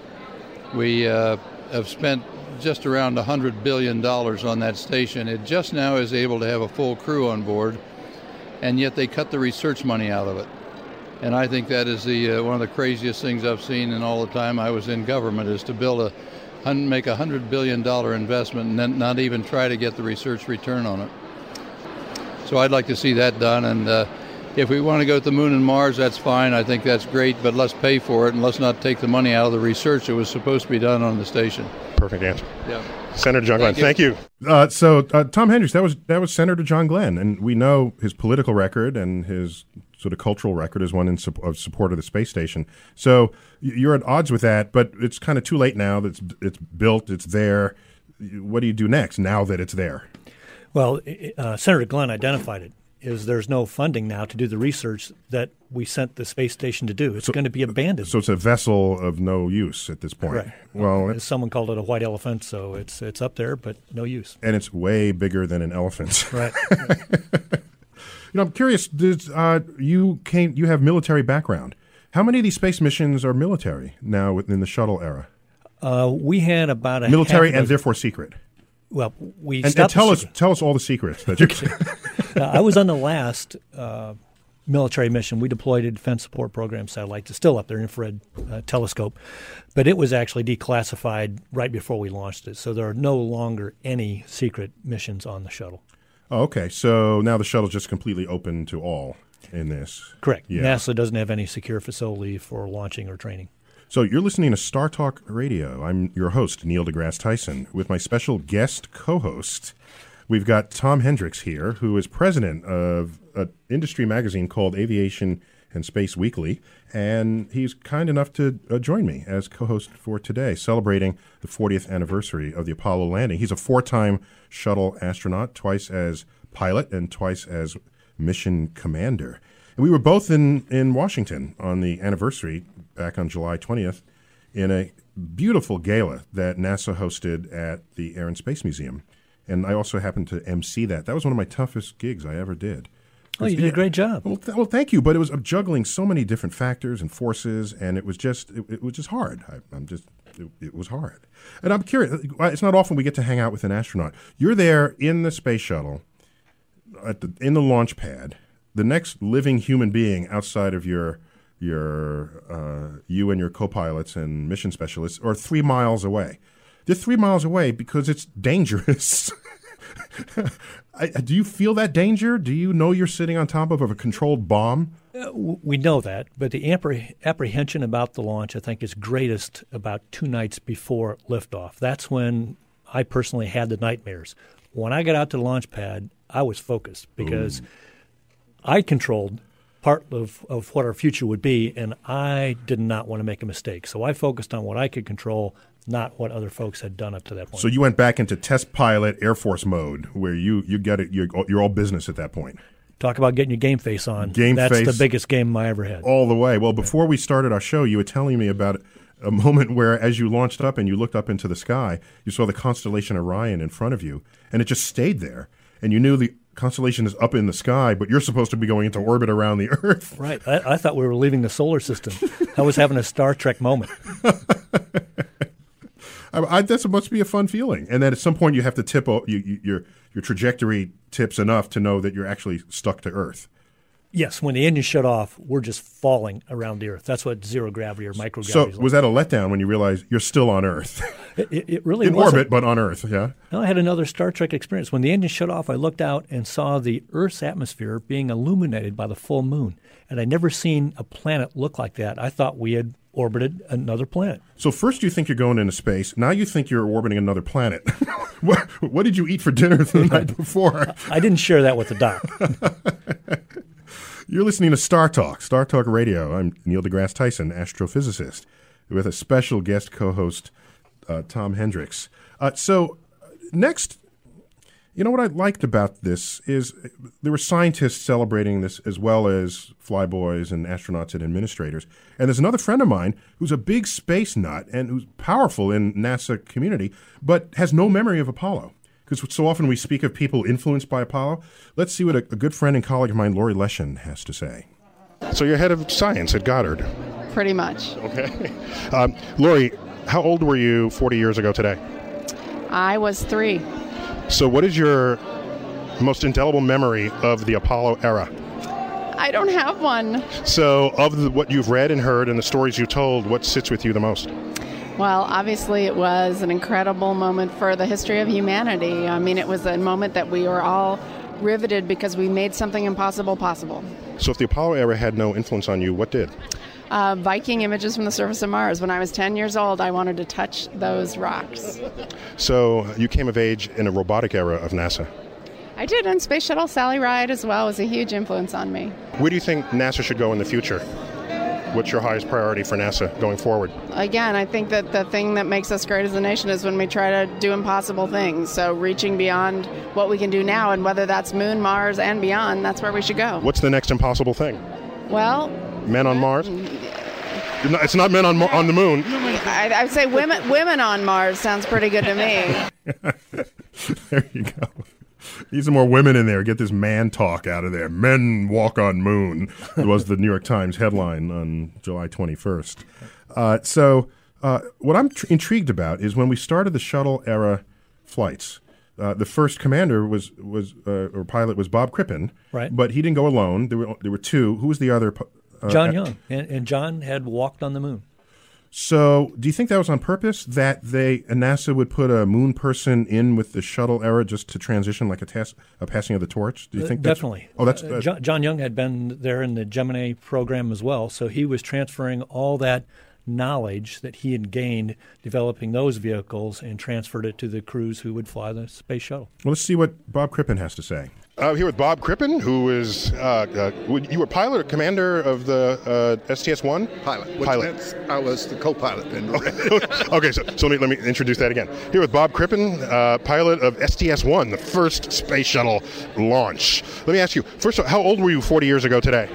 We uh, have spent just around $100 billion on that station. It just now is able to have a full crew on board, and yet they cut the research money out of it. And I think that is the uh, one of the craziest things I've seen in all the time I was in government is to build a make a hundred billion dollar investment and then not even try to get the research return on it. So I'd like to see that done. And uh, if we want to go to the moon and Mars, that's fine. I think that's great. But let's pay for it and let's not take the money out of the research that was supposed to be done on the station. Perfect answer. Yeah. Senator John Glenn, Thank you. thank you. Uh, so uh, Tom Henricks, that was that was Senator John Glenn, and we know his political record and his sort of cultural record is one in sup- of support of the space station. So you're at odds with that, but it's kind of too late now. That it's it's built, it's there. What do you do next now that it's there? Well, uh, Senator Glenn identified it. Is there's no funding now to do the research that we sent the space station to do? It's going to be abandoned. So it's a vessel of no use at this point. Correct. Well, As someone called it a white elephant, so it's it's up there, but no use. and it's way bigger than an elephant. Right. [laughs] You know, I'm curious. Does, uh, you came? You have military background. How many of these space missions are military now within the shuttle era? Uh, we had about a military and therefore secret. Well, we And, and tell us tell us all the secrets that you. [laughs] Uh, I was on the last uh, military mission. We deployed a Defense Support Program satellite. It's still up there, infrared uh, telescope, but it was actually declassified right before we launched it. So there are no longer any secret missions on the shuttle. Oh, okay, so now the shuttle's just completely open to all in this. Correct. Yeah. NASA doesn't have any secure facility for launching or training. So you're listening to Star Talk Radio. I'm your host, Neil deGrasse Tyson, with my special guest co-host. We've got Tom Henricks here, who is president of an industry magazine called Aviation and Space Weekly, and he's kind enough to uh, join me as co-host for today, celebrating the 40th anniversary of the Apollo landing. He's a four-time shuttle astronaut, twice as pilot and twice as mission commander. And we were both in, in Washington on the anniversary back on July 20th in a beautiful gala that NASA hosted at the Air and Space Museum. And I also happened to MC that. That was one of my toughest gigs I ever did. Oh, you did a great job. Well, th- well, thank you. But it was uh, juggling so many different factors and forces, and it was just it, it was just hard. I, am just it, it, was hard. And I'm curious. Uh, it's not often we get to hang out with an astronaut. You're there in the space shuttle, at the in the launch pad. The next living human being outside of your your uh, you and your co-pilots and mission specialists are three miles away. They're three miles away because it's dangerous. [laughs] [laughs] I, do you feel that danger? Do you know you're sitting on top of a controlled bomb? Uh, we know that, but the appreh- apprehension about the launch, I think, is greatest about two nights before liftoff. That's when I personally had the nightmares. When I got out to the launch pad, I was focused because Ooh. I controlled part of, of what our future would be, and I did not want to make a mistake. So I focused on what I could control, not what other folks had done up to that point. So you went back into test pilot Air Force mode, where you you get it, you're, you're all business at that point. Talk about getting your game face on. Game That's face the biggest game I ever had. All the way. Well, before we started our show, you were telling me about a moment where, as you launched up and you looked up into the sky, you saw the constellation Orion in front of you, and it just stayed there. And you knew the constellation is up in the sky, but you're supposed to be going into orbit around the [laughs] Earth. Right. I, I thought we were leaving the solar system. I was having a Star Trek moment. [laughs] I, I, that must be a fun feeling. And then at some point, you have to tip you, you, your your trajectory tips enough to know that you're actually stuck to Earth. Yes, when the engine shut off, we're just falling around the Earth. That's what zero gravity or microgravity. So is was that a letdown when you realized you're still on Earth? [laughs] It, it, it really in wasn't. orbit, but on Earth. Yeah. No, I had another Star Trek experience. When the engine shut off, I looked out and saw the Earth's atmosphere being illuminated by the full moon, and I'd never seen a planet look like that. I thought we had orbited another planet. So first you think you're going into space. Now you think you're orbiting another planet. [laughs] what, what, did you eat for dinner the [laughs] night before? I didn't share that with the doc. [laughs] you're listening to Star Talk, Star Talk Radio. I'm Neil deGrasse Tyson, astrophysicist, with a special guest co-host, uh, Tom Henricks. Uh, so next you know what I liked about this is there were scientists celebrating this as well as flyboys and astronauts and administrators. And there's another friend of mine who's a big space nut and who's powerful in NASA community, but has no memory of Apollo. Because so often we speak of people influenced by Apollo. Let's see what a, a good friend and colleague of mine, Laurie Leshin, has to say. So you're head of science at Goddard. Pretty much. Okay. Um, Laurie, how old were you 40 years ago today? I was three. So, what is your most indelible memory of the Apollo era? I don't have one. So, of the, what you've read and heard and the stories you told, what sits with you the most? Well, obviously, it was an incredible moment for the history of humanity. I mean, it was a moment that we were all riveted because we made something impossible possible. So, if the Apollo era had no influence on you, what did? Uh, Viking images from the surface of Mars. When I was 10 years old, I wanted to touch those rocks. So, you came of age in a robotic era of NASA. I did, and Space Shuttle Sally Ride as well was a huge influence on me. Where do you think NASA should go in the future? What's your highest priority for NASA going forward? Again, I think that the thing that makes us great as a nation is when we try to do impossible things. So, reaching beyond what we can do now, and whether that's Moon, Mars, and beyond, that's where we should go. What's the next impossible thing? Well, men on Mars. It's not men on on the moon. I, I'd say women women on Mars sounds pretty good to me. [laughs] there you go. Need some more women in there. Get this man talk out of there. Men walk on moon was the New York Times headline on July 21st. Uh, so, uh, what I'm tr- intrigued about is when we started the shuttle era flights. Uh, the first commander was was uh, or pilot was Bob Crippen, right? But he didn't go alone. There were there were two. Who was the other? Uh, John Young, and, and John had walked on the moon. So, do you think that was on purpose that they NASA would put a moon person in with the shuttle era just to transition like a, tas- a passing of the torch? Do you uh, think definitely? oh, that's uh, uh, John, John, Young had been there in the Gemini program as well, so he was transferring all that knowledge that he had gained developing those vehicles and transferred it to the crews who would fly the space shuttle. Well, let's see what Bob Crippen has to say. Uh, here with Bob Crippen, who is uh, uh, you were pilot or commander of the uh, STS-1? Pilot. Which Pilot. I was the co-pilot then. [laughs] okay, so, so let, me, let me introduce that again. Here with Bob Crippen, uh, pilot of STS-1, the first space shuttle launch. Let me ask you, first of all, how old were you 40 years ago today?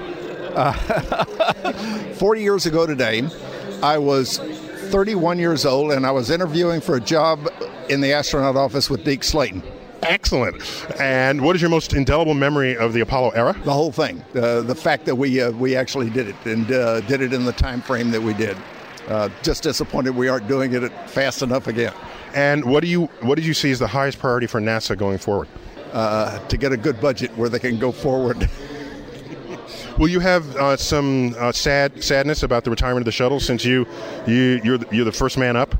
Uh, [laughs] 40 years ago today, I was 31 years old, and I was interviewing for a job in the astronaut office with Deke Slayton. Excellent. And what is your most indelible memory of the Apollo era? The whole thing. Uh, the fact that we uh, we actually did it and uh, did it in the time frame that we did. Uh, just disappointed we aren't doing it fast enough again. And what do you what did you see as the highest priority for NASA going forward? Uh, to get a good budget where they can go forward. [laughs] Will you have uh, some uh, sad sadness about the retirement of the shuttle since you you you're the, you're the first man up?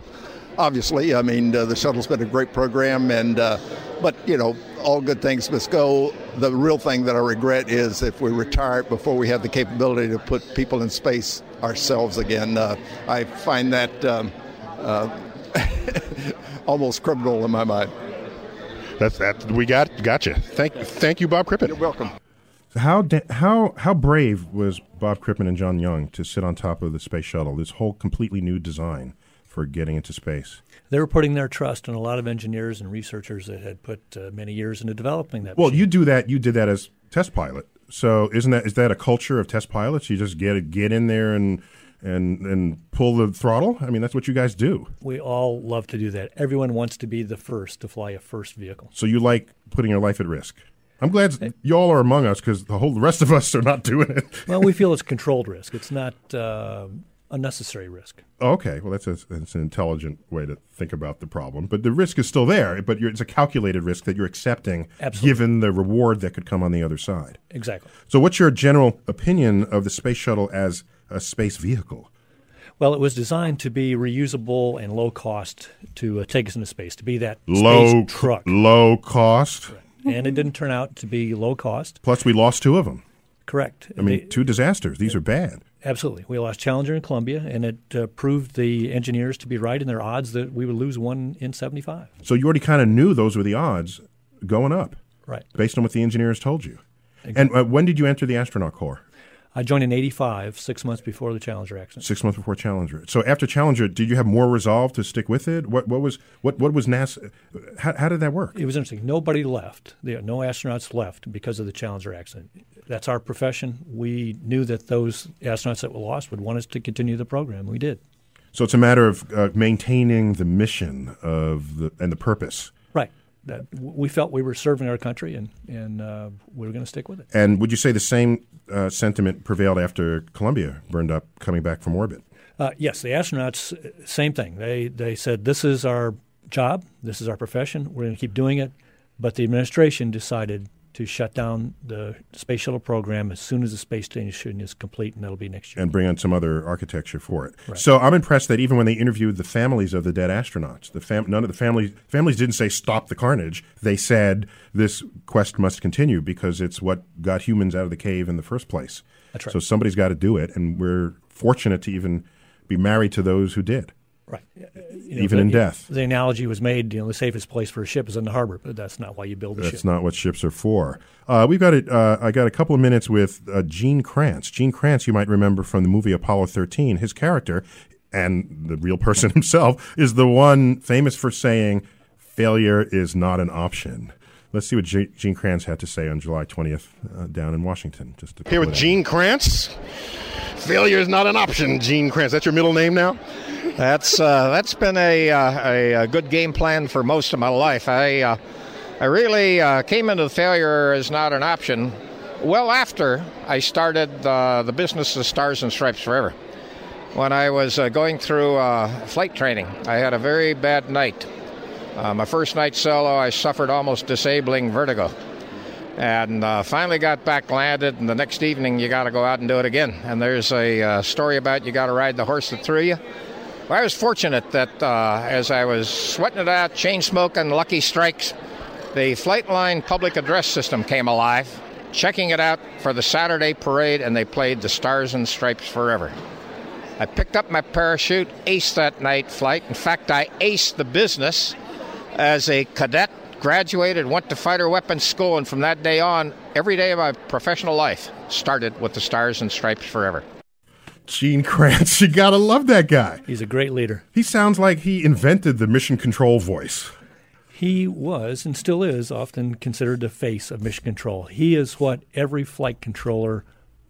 Obviously, I mean uh, the shuttle's been a great program, and uh, but you know all good things must go. The real thing that I regret is if we retire before we have the capability to put people in space ourselves again. Uh, I find that um, uh, [laughs] almost criminal in my mind. That's that we got gotcha. Thank thank you, Bob Crippen. You're welcome. How how how brave was Bob Crippen and John Young to sit on top of the space shuttle? This whole completely new design for getting into space. They were putting their trust in a lot of engineers and researchers that had put uh, many years into developing that. Well, machine. you do that. You did that as test pilot. So isn't that is that a culture of test pilots? You just get get in there and and and pull the throttle. I mean, that's what you guys do. We all love to do that. Everyone wants to be the first to fly a first vehicle. So you like putting your life at risk. I'm glad y'all are among us because the whole the rest of us are not doing it. well, we feel [laughs] it's controlled risk. It's not uh, unnecessary risk. Okay, well that's, a, that's an intelligent way to think about the problem. But the risk is still there. But you're, it's a calculated risk that you're accepting, Absolutely. given the reward that could come on the other side. Exactly. So, what's your general opinion of the space shuttle as a space vehicle? Well, it was designed to be reusable and low cost to uh, take us into space, to be that Low space truck. low cost. and it didn't turn out to be low cost. Plus, we lost two of them. Correct. I mean, They- two disasters. These are bad. Absolutely. We lost Challenger and Columbia, and it uh, proved the engineers to be right in their odds that we would lose one in 75. So you already kind of knew those were the odds going up, Right. Based on what the engineers told you. Exactly. And uh, when did you enter the astronaut corps? I joined in 85, six months before the Challenger accident. Six months before Challenger. So after Challenger, did you have more resolve to stick with it? What what was what what was NASA? How, how did that work? It was interesting. Nobody left. There, no astronauts left because of the Challenger accident. That's our profession. We knew that those astronauts that were lost would want us to continue the program. We did. So it's a matter of uh, maintaining the mission of the and the purpose. Right. That we felt we were serving our country, and and uh, we were going to stick with it. And would you say the same uh, sentiment prevailed after Columbia burned up, coming back from orbit? Uh, yes, the astronauts, uh, same thing. They they said this is our job, this is our profession. We're going to keep doing it. But the administration decided to shut down the space shuttle program as soon as the space station is complete, and that'll be next year. and bring in some other architecture for it. Right. So I'm impressed that even when they interviewed the families of the dead astronauts, the fam- none of the families families didn't say stop the carnage. They said this quest must continue because it's what got humans out of the cave in the first place. That's right. So somebody's got to do it, and we're fortunate to even be married to those who did. Right. You Even in death. The analogy was made, you know, the safest place for a ship is in the harbor, but that's not why you build a That's ship. That's not what ships are for. Uh, we've got it. Uh, I got a couple of minutes with uh, Gene Kranz. Gene Kranz, you might remember from the movie Apollo 13. His character, and the real person [laughs] himself, is the one famous for saying, "Failure is not an option." Let's see what G- Gene Kranz had to say on July 20th uh, down in Washington. Just a Here with Gene Kranz. Failure is not an option, Gene Kranz. That's your middle name now? That's uh, that's been a, uh, a a good game plan for most of my life. I uh, I really uh, came into failure as not an option. Well, after I started uh, the business of Stars and Stripes Forever, when I was uh, going through flight training, I had a very bad night. My first night solo, I suffered almost disabling vertigo, and uh, finally got back landed. And the next evening, you got to go out and do it again. And there's a uh, story about you got to ride the horse that threw you. Well, I was fortunate that uh, as I was sweating it out, chain smoking, lucky strikes, the Flightline public address system came alive, checking it out for the Saturday parade, and they played the Stars and Stripes Forever. I picked up my parachute, aced that night flight. In fact, I aced the business as a cadet, graduated, went to fighter weapons school, and from that day on, every day of my professional life started with the Stars and Stripes forever. Gene Kranz, [laughs] you gotta love that guy. He's a great leader. He sounds like he invented the mission control voice. He was and still is often considered the face of mission control. He is what every flight controller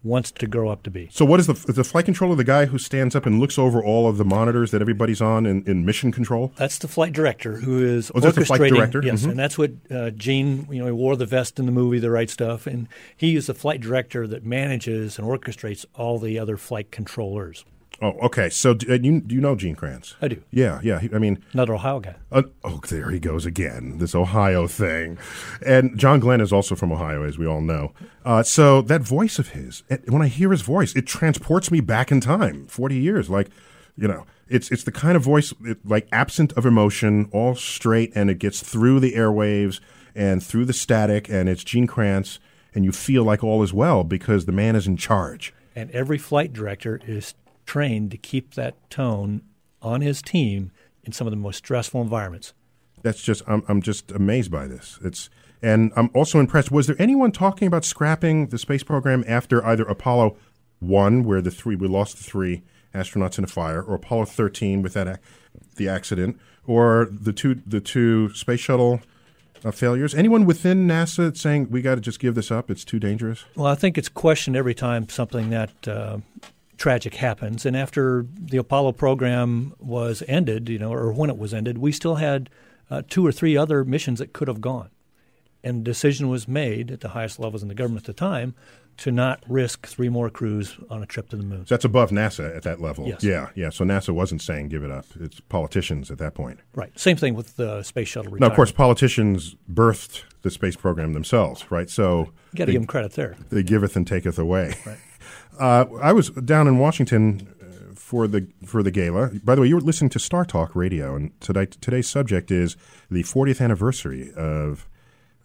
wants to grow up to be. So, what is the is the flight controller? The guy who stands up and looks over all of the monitors that everybody's on in, in mission control. That's the flight director who is Oh, that's the flight director? Yes, Mhm. and that's what uh, Gene. You know, he wore the vest in the movie, the right stuff, and he is the flight director that manages and orchestrates all the other flight controllers. Oh, okay. So, do, you do you know Gene Kranz? I do. Yeah, yeah. I mean, Another Ohio guy. Uh, oh, there he goes again. This Ohio thing. And John Glenn is also from Ohio, as we all know. Uh, so that voice of his, it, when I hear his voice, it transports me back in time, forty years. Like, you know, it's it's the kind of voice it, like absent of emotion, all straight, and it gets through the airwaves and through the static, and it's Gene Kranz, and you feel like all is well because the man is in charge. And every flight director is trained to keep that tone on his team in some of the most stressful environments. That's just I'm I'm just amazed by this. It's and I'm also impressed. Was there anyone talking about scrapping the space program after either Apollo one, where the three we lost the three astronauts in a fire, or Apollo thirteen with that the accident, or the two the two space shuttle uh, failures? Anyone within NASA saying we got to just give this up? It's too dangerous. Well, I think it's questioned every time something that uh, tragic happens. And after the Apollo program was ended, you know, or when it was ended, we still had uh, two or three other missions that could have gone. And the decision was made at the highest levels in the government at the time to not risk three more crews on a trip to the moon. So that's above NASA at that level. Yes. Yeah, yeah. So NASA wasn't saying give it up. It's politicians at that point. Right. Same thing with the space shuttle Now, of course, politicians birthed the space program themselves, right? So You gotta they- give 'em credit there. They giveth and taketh away. Right. Uh, I was down in Washington uh, for the for the gala. By the way, you were listening to Star Talk Radio, and today today's subject is the 40th anniversary of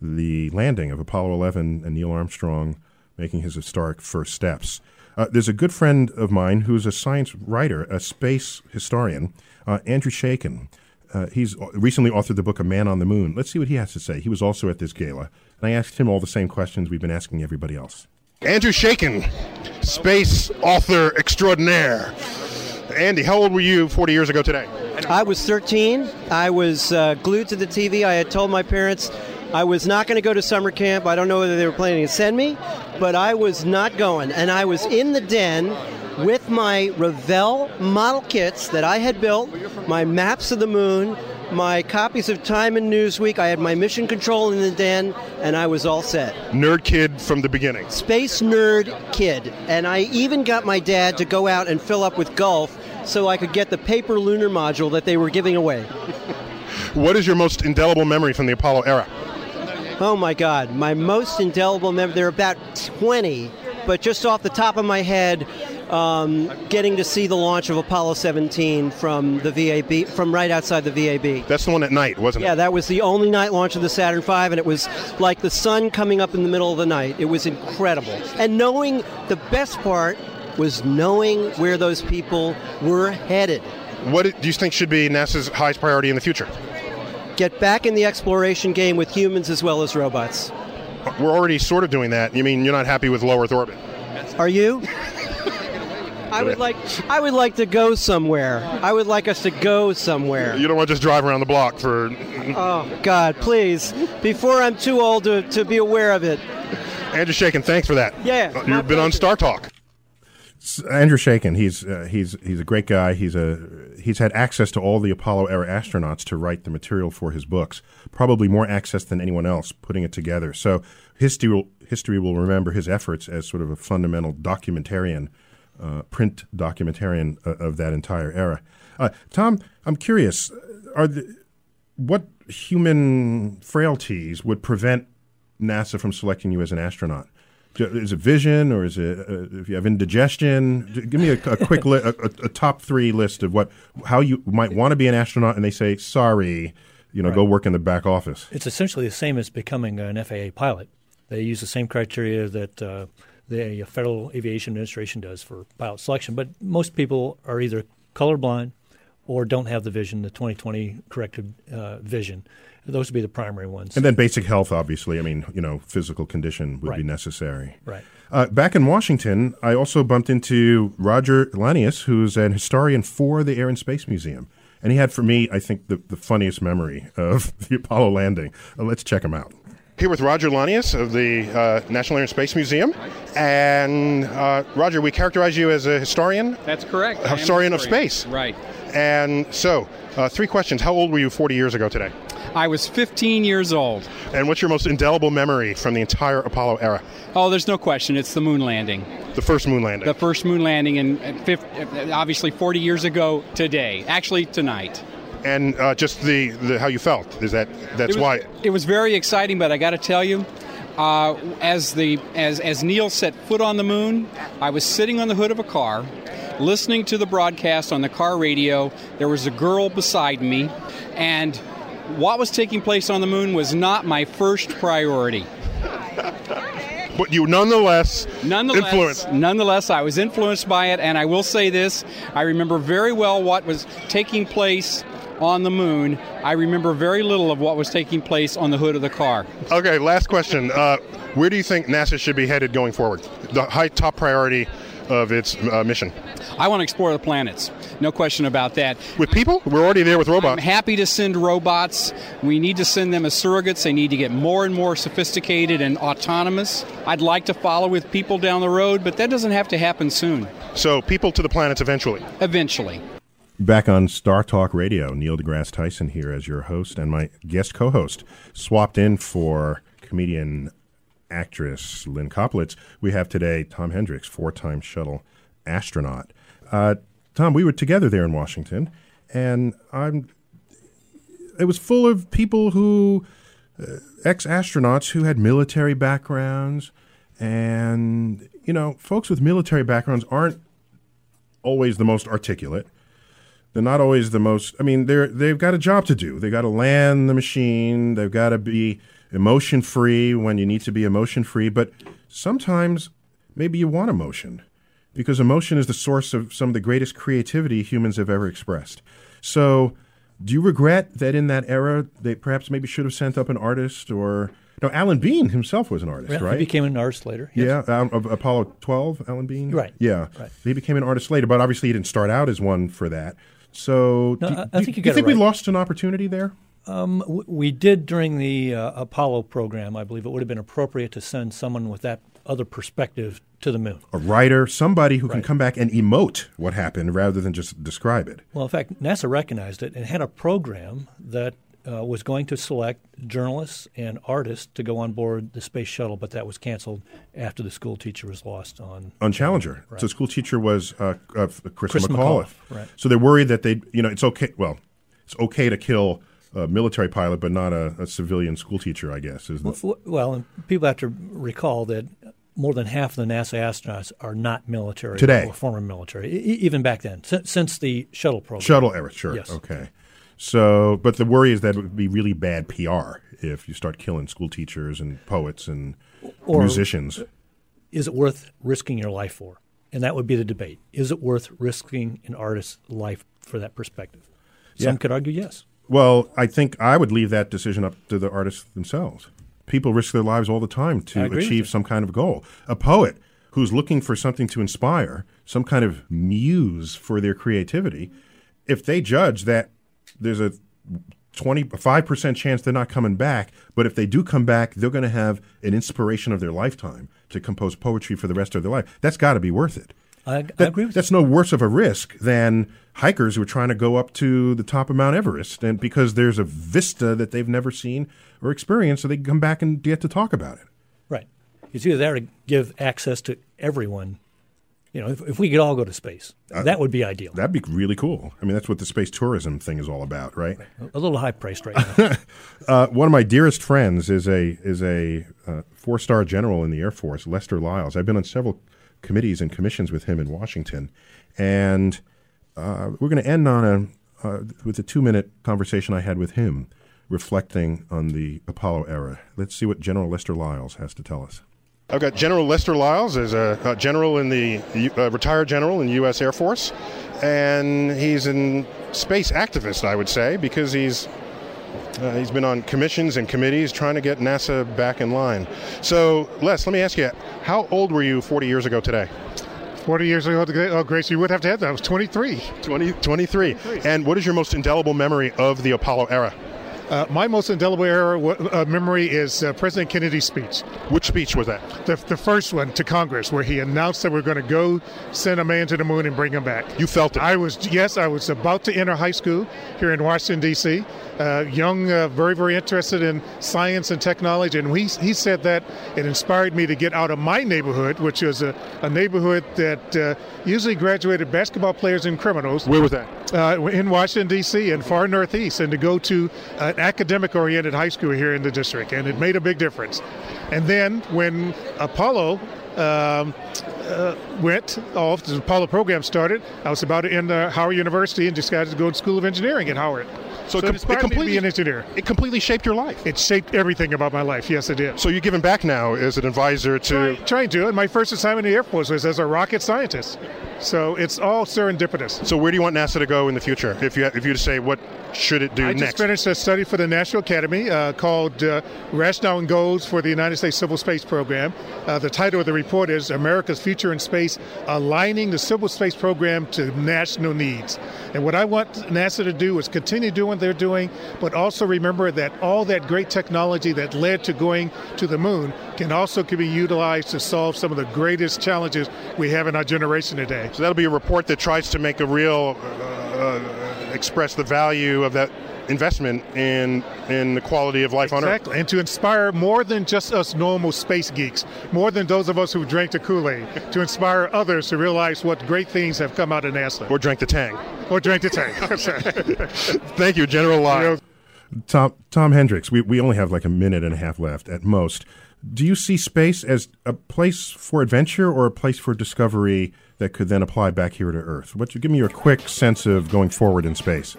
the landing of Apollo 11 and Neil Armstrong making his historic first steps. Uh, there's a good friend of mine who's a science writer, a space historian, uh, Andrew Chaikin. Uh, he's recently authored the book A Man on the Moon. Let's see what he has to say. He was also at this gala, and I asked him all the same questions we've been asking everybody else. Andrew Chaikin, space author extraordinaire. Andy, how old were you 40 years ago today? I was 13. I was uh, glued to the TV. I had told my parents I was not going to go to summer camp. I don't know whether they were planning to send me, but I was not going. And I was in the den with my Revell model kits that I had built, my maps of the moon, my copies of Time and Newsweek. I had my mission control in the den, and I was all set. Nerd kid from the beginning. Space nerd kid. And I even got my dad to go out and fill up with Gulf so I could get the paper lunar module that they were giving away. [laughs] What is your most indelible memory from the Apollo era? Oh my God, my most indelible memory. There are about 20, but just off the top of my head, um, getting to see the launch of Apollo 17 from the VAB, from right outside the VAB. That's the one at night, wasn't Yeah, it? Yeah, that was the only night launch of the Saturn V, and it was like the sun coming up in the middle of the night. It was incredible. And knowing the best part was knowing where those people were headed. What do you think should be NASA's highest priority in the future? Get back in the exploration game with humans as well as robots. We're already sort of doing that. You mean you're not happy with low Earth orbit? Are you? [laughs] I would like I would like to go somewhere. I would like us to go somewhere. You don't want to just drive around the block for. Oh God, please! Before I'm too old to, to be aware of it. Andrew Chaikin, thanks for that. Yeah, Uh, You've been on Star Talk. Andrew Chaikin, he's uh, he's he's a great guy. He's a he's had access to all the Apollo era astronauts to write the material for his books. Probably more access than anyone else putting it together. So history will history will remember his efforts as sort of a fundamental documentarian, uh, print documentarian uh, of that entire era. Uh, Tom, I'm curious. Are the, what human frailties would prevent NASA from selecting you as an astronaut? Is it vision, or is it uh, if you have indigestion? Give me a, a quick li- a, a, top three list of what how you might want to be an astronaut, and they say sorry, you know, go work in the back office. It's essentially the same as becoming an FAA pilot. They use the same criteria that uh, the Federal Aviation Administration does for pilot selection. But most people are either colorblind or don't have the vision, the 20/20 corrected uh, vision. Those would be the primary ones. And then basic health, obviously. I mean, you know, physical condition would Right. be necessary. Right. Uh, back in Washington, I also bumped into Roger Launius, who's an historian for the Air and Space Museum. And he had for me, I think, the, the funniest memory of [laughs] the Apollo landing. Uh, let's check him out. Here with Roger Launius of the uh, National Air and Space Museum. And uh, Roger, we characterize you as a historian? That's correct. A am historian of space. Right. And so, uh, three questions. How old were you 40 years ago today? I was 15 years old. And what's your most indelible memory from the entire Apollo era? Oh, there's no question. It's the moon landing. The first moon landing. The first moon landing, in, in obviously 40 years ago today. Actually, tonight. And uh, just the, the how you felt is that that's it was, why it was very exciting. But I got to tell you, uh, as the as as Neil set foot on the moon, I was sitting on the hood of a car, listening to the broadcast on the car radio. There was a girl beside me, and what was taking place on the moon was not my first priority. but you nonetheless Nonetheless, influenced. nonetheless, I was influenced by it, and I will say this: I remember very well what was taking place on the moon. I remember very little of what was taking place on the hood of the car. Okay, last question. Uh, where do you think NASA should be headed going forward? The high top priority of its uh, mission. I want to explore the planets. No question about that. With people? We're already there with robots. I'm happy to send robots. We need to send them as surrogates. They need to get more and more sophisticated and autonomous. I'd like to follow with people down the road, but that doesn't have to happen soon. So people to the planets eventually. Eventually. Back on Star Talk Radio, Neil deGrasse Tyson here as your host and my guest co-host, swapped in for comedian actress Lynn Koplitz. We have today Tom Henricks, four-time shuttle astronaut. Uh, Tom, we were together there in Washington, and I'm. It was full of people who, uh, ex-astronauts who had military backgrounds, and you know, folks with military backgrounds aren't always the most articulate. They're not always the most. I mean, they're they've got a job to do. They got to land the machine. They've got to be emotion free when you need to be emotion free. But sometimes maybe you want emotion because emotion is the source of some of the greatest creativity humans have ever expressed. So, do you regret that in that era they perhaps maybe should have sent up an artist or no? Alan Bean himself was an artist, Yeah, right? He became an artist later. yes. Yeah, um, of Apollo 12, Alan Bean? Right. Yeah. Right. He became an artist later, but obviously he didn't start out as one for that. So, No, do, I- I think you do it think we lost an opportunity there? Um, w- we did during the uh, Apollo program. I believe it would have been appropriate to send someone with that other perspective to the moon. A writer, somebody who can come back and emote what happened rather than just describe it. Well, in fact, NASA recognized it and had a program that uh, was going to select journalists and artists to go on board the space shuttle, but that was canceled after the school teacher was lost on On Challenger. Right. So, the school teacher was uh, uh, Chris, Chris McAuliffe. McAuliffe, right. So, they're worried that they, you know, it's okay. Well, it's okay to kill a military pilot, but not a, a civilian school teacher, I guess. Is the, W- w- Well, and people have to recall that more than half of the NASA astronauts are not military Today. or former military, e- even back then, since, since the shuttle program. Shuttle era, sure. Yes. Okay. So, but the worry is that it would be really bad PR if you start killing school teachers and poets and Or- musicians. Is it worth risking your life for? And that would be the debate. Is it worth risking an artist's life for that perspective? Some Yeah. could argue yes. Well, I think I would leave that decision up to the artists themselves. People risk their lives all the time to achieve some kind of goal. A poet who's looking for something to inspire, some kind of muse for their creativity, if they judge that there's a 25% chance they're not coming back, but if they do come back, they're going to have an inspiration of their lifetime to compose poetry for the rest of their life. That's got to be worth it. I, I agree with that's no worse of a risk than hikers who are trying to go up to the top of Mount Everest, and because there's a vista that they've never seen or experienced, so they can come back and get to talk about it. Right. It's either there to give access to everyone. You know, if, if we could all go to space, Uh, that would be ideal. That'd be really cool. I mean, that's what the space tourism thing is all about, right? A little high priced right now. [laughs] uh, one of my dearest friends is a is a uh, four star general in the Air Force, Lester Lyles. I've been on several committees and commissions with him in Washington, and uh, we're going to end on a uh, with a two minute conversation I had with him, reflecting on the Apollo era. Let's see what General Lester Lyles has to tell us. I've got General Lester Lyles as a, a general in the uh, retired general in the U.S. Air Force, and he's a space activist, I would say, because he's uh, he's been on commissions and committees trying to get NASA back in line. So, Les, let me ask you, how old were you 40 years ago today? 40 years ago, today, oh, Grace, you would have to have that. I was 23. 20, 23. And what is your most indelible memory of the Apollo era? Uh, my most indelible era, uh, memory is uh, President Kennedy's speech. Which speech was that? The, the first one to Congress, where he announced that we're going to go send a man to the moon and bring him back. You felt it? I was, yes, I was about to enter high school here in Washington, D.C. Uh, young, uh, very, very interested in science and technology. And he, he said that it inspired me to get out of my neighborhood, which was a, a neighborhood that uh, usually graduated basketball players and criminals. Where was that? Uh, in Washington, D.C., and far northeast, and to go to academic oriented high school here in the district. And it made a big difference. And then when Apollo um, uh, went off, the Apollo program started, I was about to enter Howard University and decided to go to School of Engineering at Howard. So, so it, it, com- it completely be an engineer. It completely shaped your life. It shaped everything about my life. Yes, it did. So you're giving back now as an advisor to trying, trying to. And my first assignment in the Air Force was as a rocket scientist. So it's all serendipitous. So where do you want NASA to go in the future? If you if you to say what should it do I next? I just finished a study for the National Academy uh, called uh, Rationale and Goals for the United States Civil Space Program. Uh, the title of the report is America's Future in Space: Aligning the Civil Space Program to National Needs. And what I want NASA to do is continue doing they're doing, but also remember that all that great technology that led to going to the moon can also can be utilized to solve some of the greatest challenges we have in our generation today. So that'll be a report that tries to make a real uh, express the value of that investment in in the quality of life exactly. on Earth. Exactly, and to inspire more than just us normal space geeks, more than those of us who drank the Kool-Aid, to inspire others to realize what great things have come out of NASA. Or drank the Tang. Or drank the Tang. [laughs] Thank you, General Lyle. Tom Tom Henricks, we, we only have like a minute and a half left at most. Do you see space as a place for adventure or a place for discovery that could then apply back here to Earth? What you give me your quick sense of going forward in space?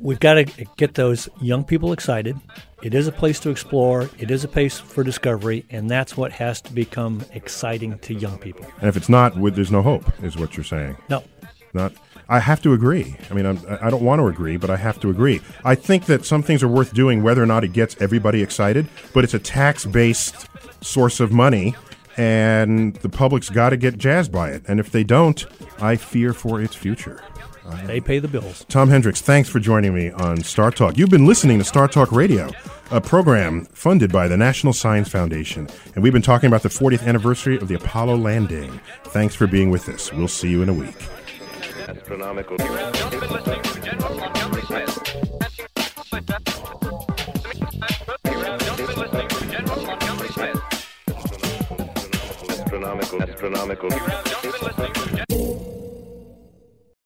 We've got to get those young people excited. It is a place to explore. It is a place for discovery, and that's what has to become exciting to young people. And if it's not, there's no hope, is what you're saying. No, not. I have to agree. I mean, I'm, I do not want to agree, but I have to agree. I think that some things are worth doing, whether or not it gets everybody excited. But it's a tax-based source of money, and the public's got to get jazzed by it. And if they don't, I fear for its future. They pay the bills. Tom Henricks, thanks for joining me on Star Talk. You've been listening to Star Talk Radio, a program funded by the National Science Foundation. And we've been talking about the 40th anniversary of the Apollo landing. Thanks for being with us. We'll see you in a week. Astronomical. Astronomical.